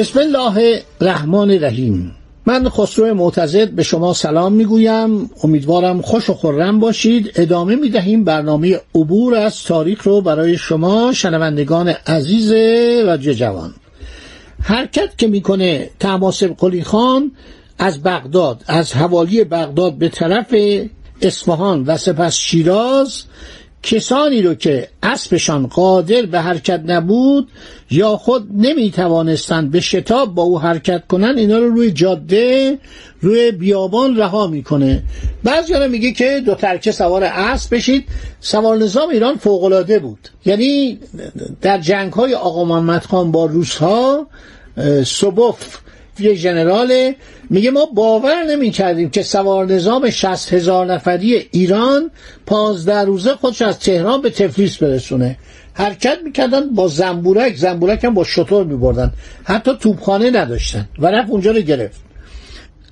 بسم الله الرحمن الرحیم. من خسرو معتزد به شما سلام می‌گویم. امیدوارم خوش و خورم باشید. ادامه می‌دهیم برنامه عبور از تاریخ رو برای شما شنوندگان عزیز و جوان. حرکت که می‌کنه تماسب قلی خان از بغداد از حوالی بغداد به طرف اصفهان و سپس شیراز کسانی رو که اسبشان قادر به حرکت نبود یا خود نمی توانستند به شتاب با او حرکت کنن اینا رو روی جاده روی بیابان رها می‌کنه. بعضی رو میگه که دو ترکه سوار اسب بشید. سوار نظام ایران فوقالعاده بود. یعنی در جنگ های آقا محمد خان با روس ها صبف یه ژنراله میگه ما باور نمی کردیم که سوار نظام شست هزار نفری ایران پانزده روزه خودش از تهران به تفلیس برسونه. حرکت می‌کردن با زنبورک زنبورک هم با شطور میبردن. حتی توپخانه نداشتن و رفت اونجا رو گرفت.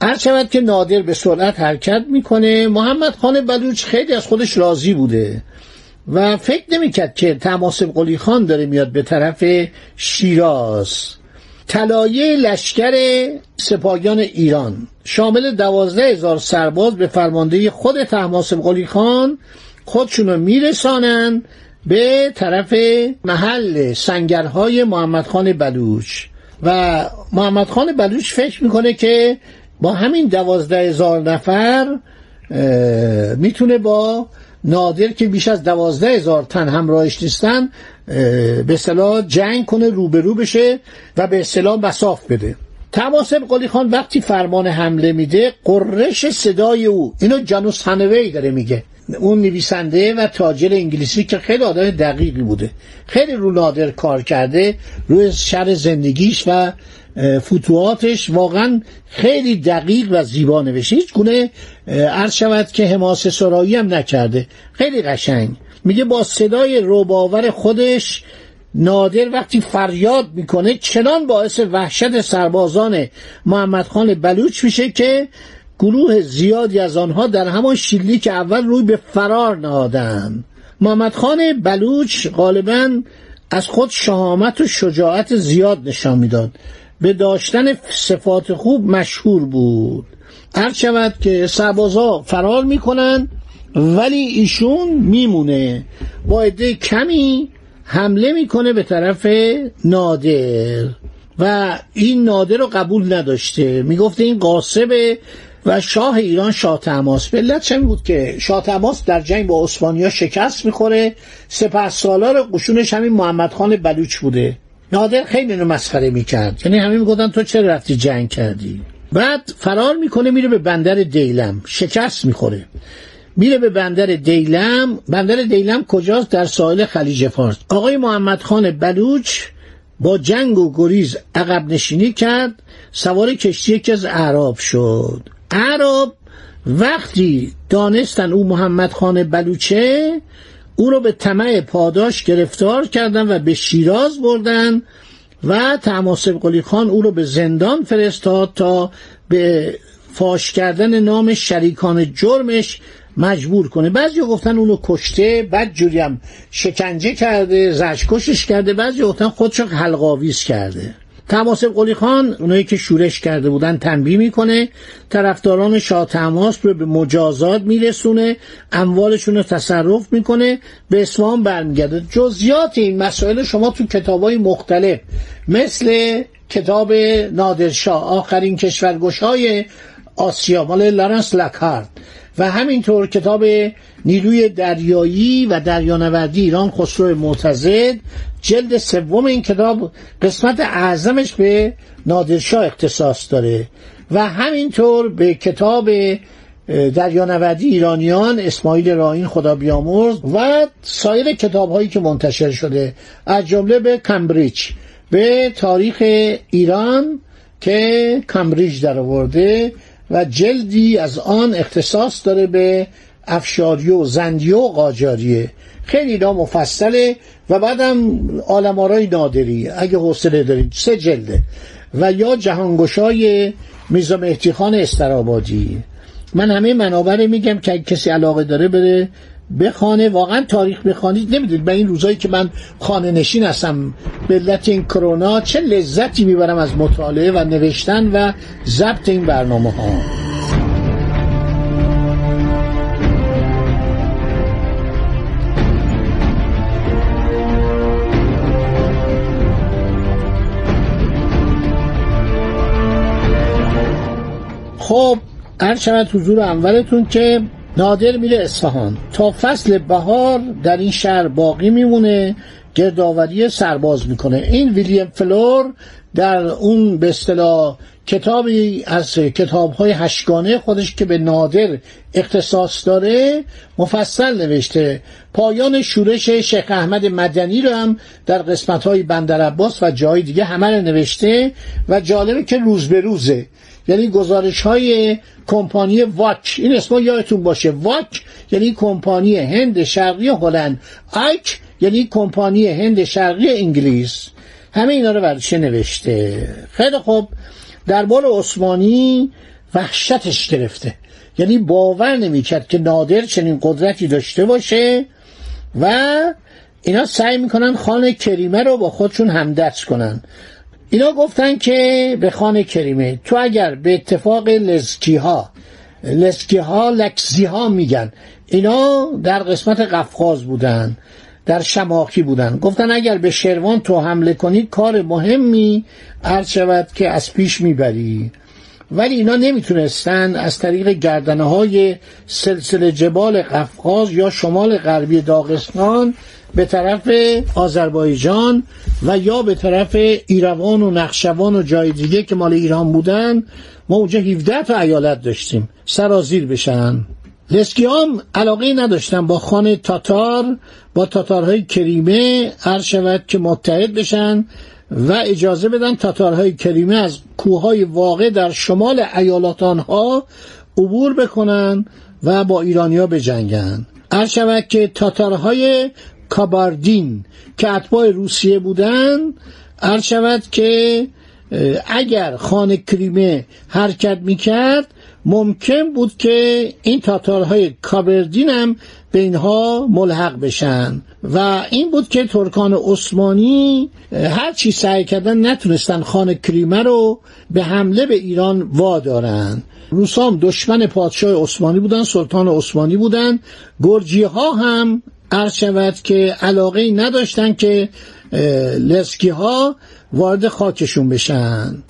هر شود که نادر به سرعت حرکت می‌کنه. محمد خان بلوچ خیلی از خودش راضی بوده و فکر نمی‌کرد که تماسب قلی خان داره میاد به طرف شیراز. طلایه لشکر سپاهیان ایران شامل دوازده هزار سرباز به فرمانده خود تحماسب قلی خان خودشونو میرسانن به طرف محل سنگرهای محمد خان بلوچ. و محمد خان بلوچ فکر می‌کنه که با همین دوازده هزار نفر می‌تونه با نادر که بیش از دوازده هزار تن همراهش نیستن به اصطلاح جنگ کنه روبرو بشه و به اصطلاح مساف بده. تماسب قلی خان وقتی فرمان حمله میده قررش صدای او. اینو جانوس هنوی داره میگه. اون نویسنده و تاجر انگلیسی که خیلی آدم دقیقی بوده. خیلی رو نادر کار کرده روی شر زندگیش و فتوحاتش واقعا خیلی دقیق و زیبا نوشته. هیچ گونه عرض شود که حماسه سرایی هم نکرده. خیلی قشنگ. میگه با صدای روباور خودش نادر وقتی فریاد می‌کنه چنان باعث وحشت سربازان محمد خان بلوچ میشه که گروه زیادی از آنها در همان شیلی که اول روی به فرار نهادند محمد خان بلوچ غالبا از خود شهامت و شجاعت زیاد نشان می‌داد. به داشتن صفات خوب مشهور بود. هر شود که سربازا فرار می‌کنن ولی ایشون میمونه. با عده کمی حمله می‌کنه به طرف نادر. و این نادر رو قبول نداشته. می‌گفته این قاسبه و شاه ایران شاه تماس. به چه بود که شاه تماس در جنگ با عثمانیا شکست می‌خوره. سپه سالار قشونش همین محمد خان بلوچ بوده. نادر خیلی اینو مسخره می‌کرد. یعنی همین می‌گفتن تو چرا رفتی جنگ کردی؟ بعد فرار می‌کنه میره به بندر دیلم. شکست می‌خوره. میره به بندر دیلم. بندر دیلم کجاست؟ در ساحل خلیج فارس. آقای محمد خان بلوچ با جنگ و گریز عقب نشینی کرد. سوار کشتی یکی از اعراب شد. اعراب وقتی دانستن او محمد خان بلوچه او رو به طمع پاداش گرفتار کردن و به شیراز بردن و تماسب قلی خان او رو به زندان فرستاد تا به فاش کردن نام شریکان جرمش مجبور کنه. بعضی گفتن اونو کشته بعد جوری هم شکنجه کرده زشکشش کرده. بعضی گفتن خودشو حلقاویز کرده. تماسب قلی خان اونایی که شورش کرده بودن تنبیه می‌کنه. طرفداران شاه تماس رو به مجازات میرسونه. اموالشون رو تصرف می‌کنه. به اسلام برمیگرده. جزیات این مسائل شما تو کتابای مختلف مثل کتاب نادرشاه آخرین کشورگشای آسیا مال لارنس لکارد و همینطور کتاب نیروی دریایی و دریانوردی ایران خسرو معتزد جلد سوم این کتاب قسمت اعظمش به نادرشاه اختصاص داره و همینطور به کتاب دریانوردی ایرانیان اسماعیل راین خدا بیامرز و سایر کتاب هایی که منتشر شده از جمله به کمبریج به تاریخ ایران که کمبریج در آورده و جلدی از آن اختصاص داره به افشاری و زندیه و قاجاریه. خیلی اینا مفصله و بعدم آلمارای نادری اگه حوصله دارید سه جلده. و یا جهانگشای میزا مهدی خان استرابادی. من همه منابع میگم که کسی علاقه داره بره بخانه واقعا تاریخ بخوانید نمی‌دونید به این روزایی که من خانه نشین هستم به علت این کرونا چه لذتی می‌برم از مطالعه و نوشتن و ضبط این برنامه ها خب عرض شود حضور اولتون که نادر میره اصفهان. تا فصل بهار در این شهر باقی میمونه گردآوری سرباز می‌کنه. این ویلیام فلور در اون به اصطلاح کتابی از کتاب های هشگانه خودش که به نادر اختصاص داره مفصل نوشته. پایان شورش شیخ احمد مدنی رو هم در قسمت های بندر عباس و جای دیگه همه رو نوشته و جالبه که روز به روزه. یعنی گزارش های کمپانی واک. این اسم یادتون باشه. واک یعنی کمپانی هند شرقی هلند. آیک یعنی کمپانی هند شرقی انگلیس. همه اینا رو ورشه نوشته. خیلی خوب. دربار عثمانی وحشتش گرفته. یعنی باور نمی‌کرد که نادر چنین قدرتی داشته باشه و اینا سعی می‌کنن خان کریمه رو با خودشون همدست کنن. اینا گفتن که به خان کریمه تو اگر به اتفاق لزکی ها لزکی ها لکزی ها میگن اینا در قسمت قفقاز بودن. در شماخی بودن. گفتن اگر به شروان تو حمله کنی کار مهمی عرض شود که از پیش می‌بری. ولی اینا نمی‌تونستن از طریق گردنه های سلسله جبال قفقاز یا شمال غربی داغستان به طرف آذربایجان و یا به طرف ایروان و نقشوان و جای دیگه که مال ایران بودن ما اونجا 17 تا ایالت داشتیم. سرازیر بشن. لسکیام علاقه نداشتن با خان تاتار با تاتارهای کریمه عرض شود که متحد بشن و اجازه بدن تاتارهای کریمه از کوههای واقع در شمال ایالات آنها عبور بکنن و با ایرانیا بجنگن. عرض شود که تاتارهای کاباردین که اتباع روسیه بودن عرض شود که اگر خان کریمه حرکت می‌کرد ممکن بود که این تاتارهای کابردین هم به اینها ملحق بشن. و این بود که ترکان عثمانی هر چی سعی کردن نتونستن خان کریمه رو به حمله به ایران وادارن. روسام دشمن پادشاه عثمانی بودن سلطان عثمانی بودن. گرجی ها هم عرض شود که علاقه نداشتن که لسکی ها وارد خاکشون بشن.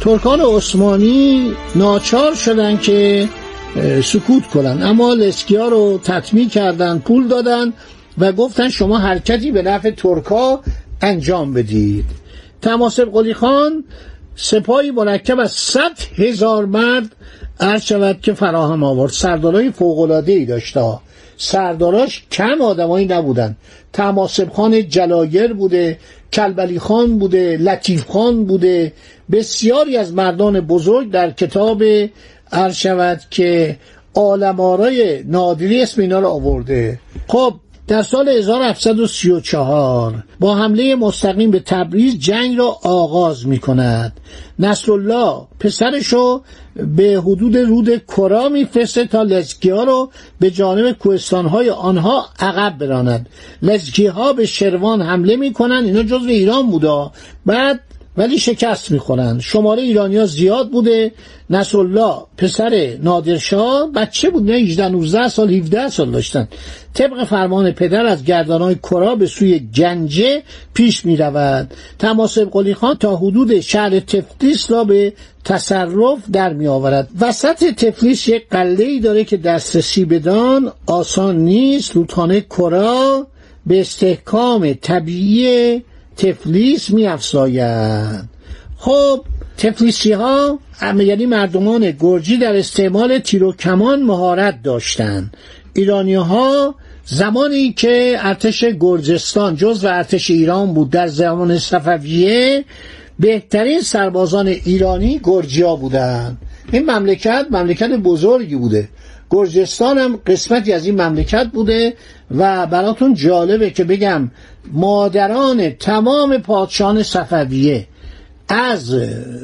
ترکان عثمانی ناچار شدن که سکوت کنن. اما لسکیا رو تطمیع کردن پول دادن و گفتن شما حرکتی به نفع ترکا انجام بدید. تماسب قلی خان سپاهی مرکب از صد هزار مرد عرض شود که فراهم آورد. سردارای فوقلاده ای داشته سرداراش کم آدمایی نبودن. تماسب خان جلایر بوده. کلبلی خان بوده لطیف خان بوده. بسیاری از مردان بزرگ در کتاب عرض شود که آلمارای نادری اسم اینا رو آورده. خب در سال 1734 با حمله مستقیم به تبریز جنگ را آغاز می کند نصر الله پسرشو به حدود رود کرا میفرسته تا لزگی ها رو به جانب کوهستان های آنها عقب براند. لزگی ها به شروان حمله می‌کنن اینا جزو ایران بودا. بعد ولی شکست می‌خورن شماره ایرانیا زیاد بوده. نصرالله پسر نادرشاه بچه بود نه 18 19 سال 17 سال داشتن. طبق فرمان پدر از گردانهای کرا به سوی گنجه پیش می رود تماسب قلی خان تا حدود شهر تفلیس را به تصرف در می آورد وسط تفلیس یک قله ای داره که دسترسی بدان. آسان نیست. رودخانه کرا به استحکام طبیعی تفلیس می افزاید خب تفلیسی ها یعنی مردمان گرجی در استعمال تیر و کمان مهارت داشتند ایرانی ها زمانی که ارتش گرجستان جز و ارتش ایران بود در زمان صفویه بهترین سربازان ایرانی گرجیا بودند. این مملکت مملکت بزرگی بوده. گرجستان هم قسمتی از این مملکت بوده و براتون جالبه که بگم مادران تمام پادشاهان صفویه از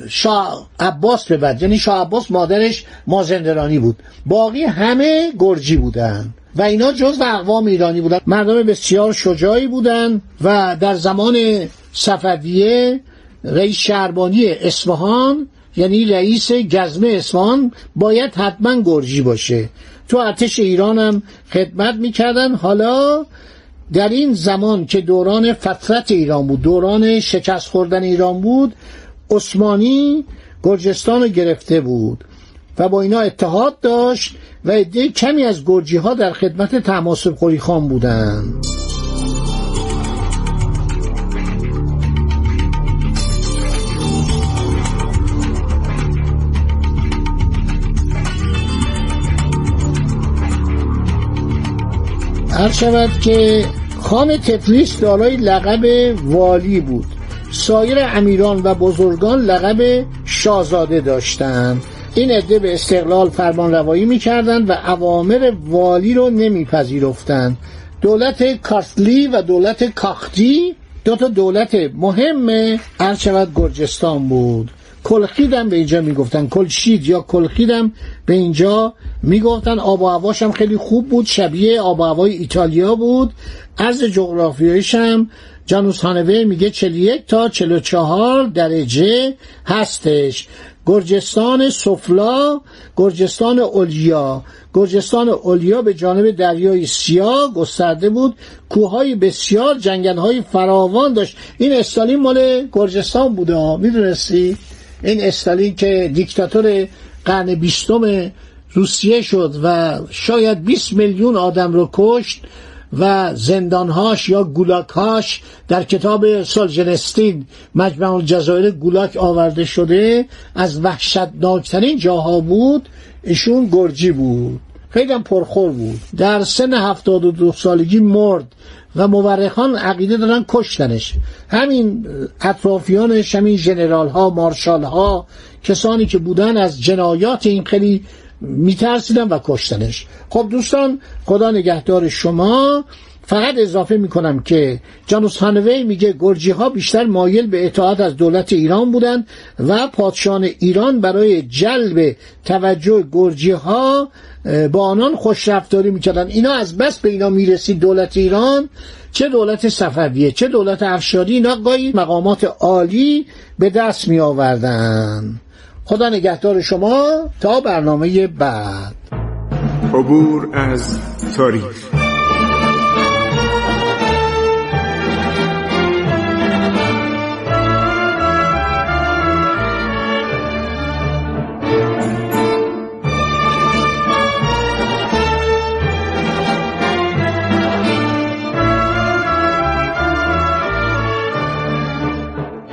شاه عباس به بعد یعنی شاه عباس مادرش مازندرانی بود. باقی همه گرجی بودن و اینا جز اقوام ایرانی بودن. مردم بسیار شجاعی بودن و در زمان صفویه رئیس شهربانی اصفهان یعنی رئیس گزمه اصفهان باید حتما گرجی باشه. تو ارتش ایران هم خدمت می‌کردن. حالا در این زمان که دوران فترت ایران بود دوران شکست خوردن ایران بود عثمانی گرجستان رو گرفته بود و با اینا اتحاد داشت و عده کمی از گرجی ها در خدمت تماسب خوری خان بودند هر شود که خان تفلیس دارای لقب والی بود. سایر امیران و بزرگان لقب شاهزاده داشتند. این عده به استقلال فرمان روایی می‌کردند و اوامر والی رو نمیپذیرفتند. دولت کارتلی و دولت کاختی دو تا دولت مهم شود گرجستان بود. کلخیدم به اینجا می‌گفتن. کلشید یا کلخیدم به اینجا می‌گفتن. آب و هواش هم خیلی خوب بود شبیه آب و هوای ایتالیا بود. عرض جغرافیایش هم جانوس هانوی میگه 41 تا 44 درجه هستش. گرجستان سفلا گرجستان اولیا. گرجستان اولیا به جانب دریای سیاه گسترده بود. کوههای بسیار جنگلهای فراوان داشت. این استالین مال گرجستان بوده می‌دونستی؟ این استالین که دیکتاتور قرن بیستم روسیه شد و شاید 20 میلیون آدم رو کشت و زندانهاش یا گولاکهاش در کتاب سالجنستین مجمع الجزایر گولاک آورده شده از وحشتناکترین جاها بود ایشون گرجی بود. خیلی پرخور بود. در سن هفتاد و دو سالگی مرد و مورخان عقیده دارن کشتنش. همین اطرافیانش همین جنرال ها مارشال ها کسانی که بودن از جنایات این خیلی میترسیدن و کشتنش. خب دوستان خدا نگهدار شما. فقط اضافه می‌کنم که جانوس هانوی میگه گرجی ها بیشتر مایل به اطاعت از دولت ایران بودند و پادشاهان ایران برای جلب توجه گرجی ها با آنان خوش رفتاری می‌کردن اینا از بس به اینا می‌رسید دولت ایران. چه دولت صفویه چه دولت افشاری اینا گاهی مقامات عالی به دست می آوردن خدا نگهدار شما تا برنامه بعد. عبور از تاریخ.